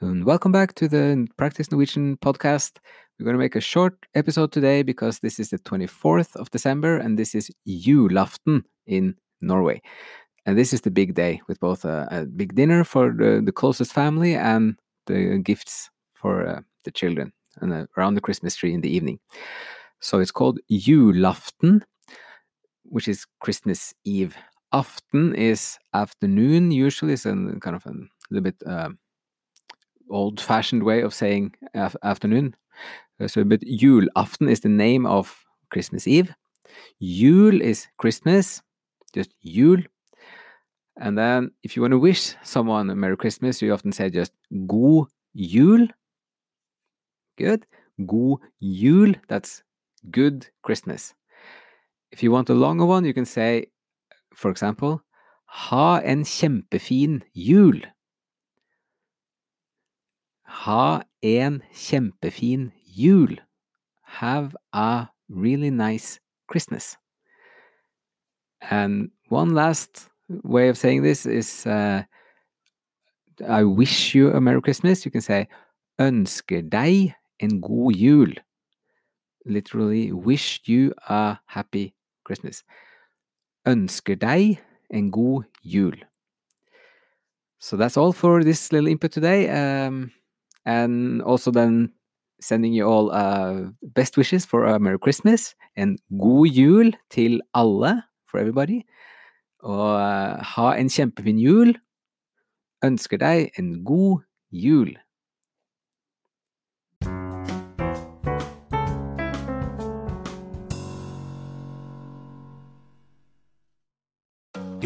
And welcome back to the Practice Norwegian podcast. We're going to make a short episode today because this is the 24th of December and this is julaften in Norway. And this is the big day with both a, a big dinner for the, the, closest family and the gifts for uh, the children and uh, around the Christmas tree in the evening. So it's called julaften, which is Christmas Eve. Aften is afternoon, usually, a kind of a little bit. Uh, old fashioned way of saying af afternoon. Uh, so, but julaften is the name of Christmas Eve. Jul is Christmas, just jul. And then if you want to wish someone a Merry Christmas, you often say just God jul. Good. God jul. That's good Christmas. If you want a longer one, you can say, for example, Ha en kjempefin jul. Ha en kjempefin jul. Have a really nice Christmas. And one last way of saying this is uh, I wish you a Merry Christmas. You can say ønsker deg en god jul. Literally wish you a happy Christmas. Ønsker deg en god jul. So that's all for this little input today. Um, and also then sending you all uh, best wishes for a Merry Christmas and god jul til alle, for everybody. Og uh, ha en kjempefin jul. Ønsker deg en god jul.